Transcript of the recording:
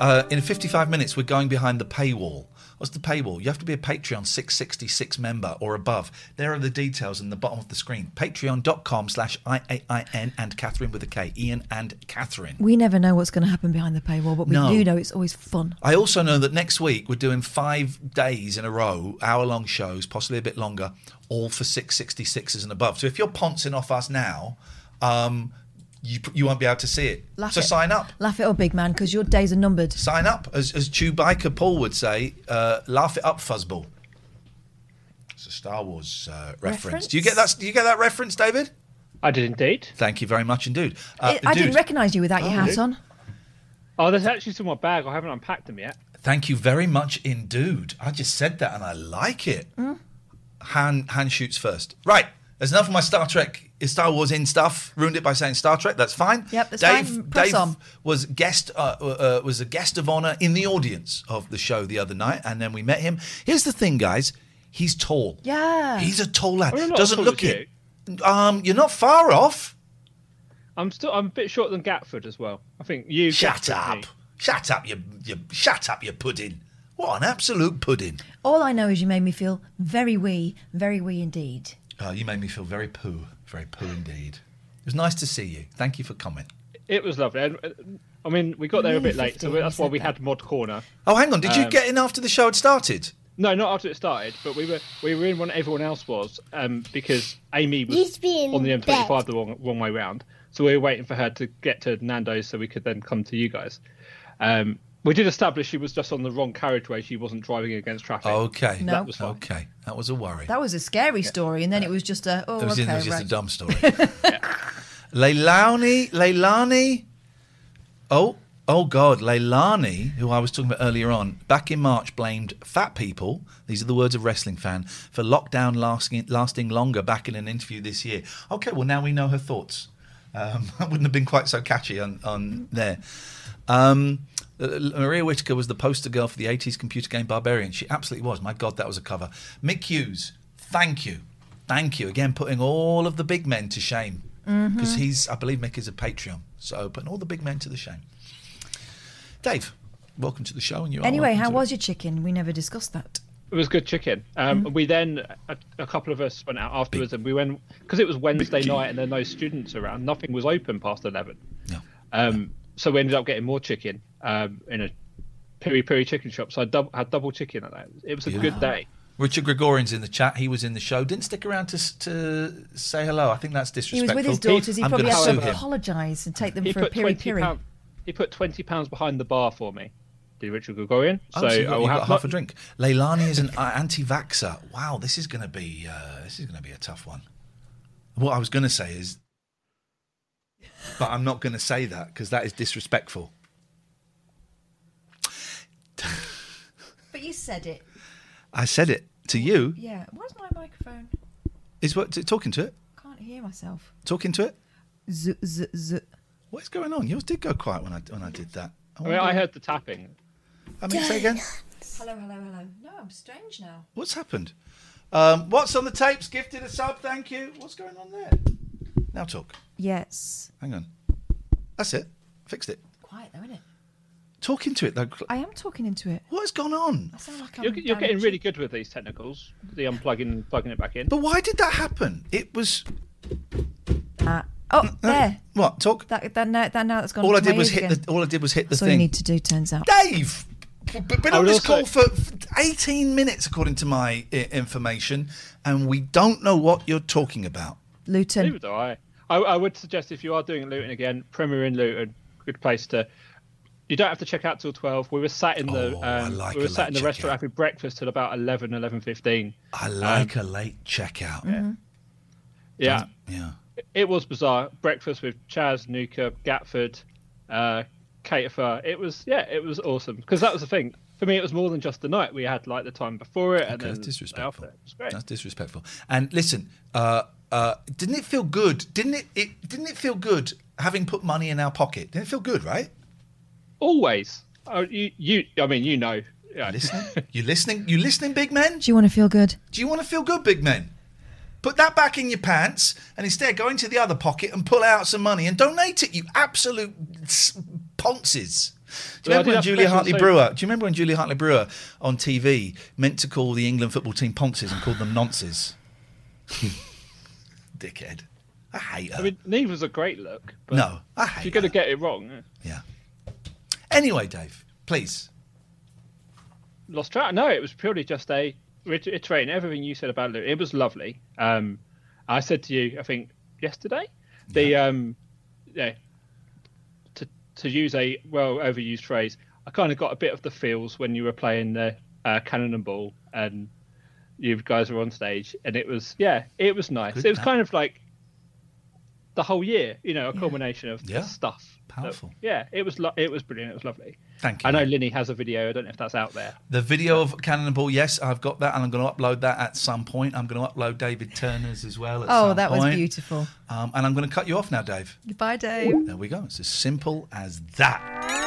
Uh, in 55 minutes, we're going behind the paywall. What's the paywall? You have to be a Patreon 666 member or above. There are the details in the bottom of the screen. Patreon.com slash I-A-I-N and Katherine with a K. Iain and Katherine. We never know what's going to happen behind the paywall, but we No. do know it's always fun. I also know that next week we're doing five days in a row, hour long shows, possibly a bit longer, all for 666s and above. So if you're poncing off us now, um, you, you won't be able to see it. Laugh so it. sign up. Laugh it up, big man, because your days are numbered. Sign up. As, as Chewbacca Paul would say, uh, laugh it up, fuzzball. It's a Star Wars uh, reference. Reference? Do you get that? Do you get that reference, David? I did indeed. Thank you very much indeed. Uh, I didn't recognise you without your hat on. Oh, there's actually some in my bag. I haven't unpacked them yet. Thank you very much indeed. I just said that and I like it. Hmm? Han Han shoots first. Right. There's enough of my Star Trek, Star Wars in stuff. Ruined it by saying Star Trek. That's fine. Yep, that's Dave, fine. Press Dave on. was guest uh, uh, was a guest of honor in the audience of the show the other night, and then we met him. Here's the thing, guys. He's tall. Yeah. He's a tall lad. I'm Doesn't look as it. Um, you're not far off. I'm still. I'm a bit shorter than Gatford as well. I think you. Shut up. me. Shut up, you, you shut up, you pudding. What an absolute pudding. All I know is you made me feel very wee, very wee indeed. Oh, you made me feel very poo, very poo indeed. It was nice to see you. Thank you for coming. It was lovely. And, uh, I mean, we got there a bit late, so that's why we had Mod Corner. Oh, hang on. Did you Um, get in after the show had started? No, not after it started, but we were we were in when everyone else was, um, because Amy was on the M25 dead. the wrong, wrong way round. So we were waiting for her to get to Nando's so we could then come to you guys. Um, we did establish she was just on the wrong carriageway. She wasn't driving against traffic. Okay. No. That was fine. Okay. That was a worry. That was a scary story, and then it was just a oh it was, okay it was just right. a dumb story. Leilani, Leilani. Oh, oh God, Leilani, who I was talking about earlier on, back in March blamed fat people. These are the words of wrestling fan for lockdown lasting lasting longer. Back in an interview this year. Okay, well now we know her thoughts. Um, that wouldn't have been quite so catchy on on there. Um, uh, Maria Whittaker was the poster girl for the 80s computer game Barbarian. She absolutely was. My God, that was a cover. Mick Hughes, thank you. Thank you. Again, putting all of the big men to shame. Mm-hmm. Because he's, I believe Mick is a Patreon. So putting all the big men to the shame. Dave, welcome to the show. And you Anyway, how to was your chicken? We never discussed that. It was good chicken. Um, Mm. We then a, a couple of us went out afterwards, and we went because it was Wednesday night and there were no students around. Nothing was open past eleven. No. Um, so we ended up getting more chicken um, in a piri piri chicken shop. So I dub- had double chicken at that. It was a good day. Richard Gregorian's in the chat. He was in the show. Didn't stick around to to say hello. I think that's disrespectful. He was with his daughters. He I'm probably gonna had to him. apologise and take them He for a put piri twenty piri. pound. He put twenty pounds behind the bar for me. Did Richard Gregorian? Oh, so you I got, will you got have half a drink. Leilani is an uh, anti-vaxer. Wow, this is going to be uh, this is going to be a tough one. What I was going to say is, but I'm not going to say that because that is disrespectful. You said it. I said it to you. Yeah. Where's my microphone? Is what talking to it? Can't hear myself. Talking to it? Z z z. What is going on? Yours did go quiet when I when I did that. I mean, I heard the tapping. I mean, say again. Hello, hello, hello. No, I'm strange now. What's happened? Um, what's on the tapes? Gifted a sub, thank you. What's going on there? Now talk. Yes. Hang on. That's it. Fixed it. Quiet though, isn't it? Talk into it though. I am talking into it. What has gone on? I sound like I'm You're, you're getting damaged. really good with these technicals. The unplugging, plugging it back in. But why did that happen? It was Ah. oh, there. what talk. That, that, now, that now that's gone. all I to my did was ears hit again. the. All I did was hit the That's all you thing. need to do, turns out. Dave, b- been I on would this also- call for f- 18 minutes, according to my I- information, and we don't know what you're talking about. Neither Luton. do I. I. I would suggest if you are doing Luton again, Premier Inn Luton, good place to. You don't have to check out till twelve. We were sat in the Oh, um, like we were sat in the checkout. restaurant having breakfast till about 11, 11.15. I like a late checkout. Mm-hmm. Yeah, Yeah. it was bizarre. Breakfast with Chaz, Nuka, Gatford, uh, Caterfer. It was yeah, it was awesome because that was the thing. For me, it was more than just the night. We had like the time before it and then that's the disrespectful. It was great. That's disrespectful. And listen, uh, uh, didn't it feel good? Didn't it, it? Didn't it feel good having put money in our pocket? Didn't it feel good? Right? Always. Oh, you, you. I mean, you know. Yeah. Listening? you listening? You listening, big men? Do you want to feel good? Do you want to feel good, big men? Put that back in your pants and instead go into the other pocket and pull out some money and donate it, you absolute s- ponces. Do you Well, remember when have Julia Hartley Brewer? Do you remember when Julia Hartley Brewer on TV meant to call the England football team ponces and called them nonces? Dickhead. I hate her. I mean, Neve was a great look. But no, I hate You're going to get it wrong. Eh? Yeah. Anyway, Dave, please. Lost track. No, it was purely just a reiterating everything you said about Luton. It was lovely. Um, I said to you, I think yesterday, the um, yeah, to to use a well overused phrase, I kind of got a bit of the feels when you were playing the uh, cannon and ball and you guys were on stage, and it was yeah, it was nice. Good it was kind of like the whole year, you know, a culmination of Yeah. stuff. that- Powerful. yeah, it was lo- it was brilliant. It was lovely. Thank you. I know Linny has a video. I don't know if that's out there. The video of Cannonball, yes, I've got that, and I'm going to upload that at some point. I'm going to upload David Turner's as well. At Oh, some that was beautiful. Um, and I'm going to cut you off now, Dave. Goodbye, Dave. There we go. It's as simple as that.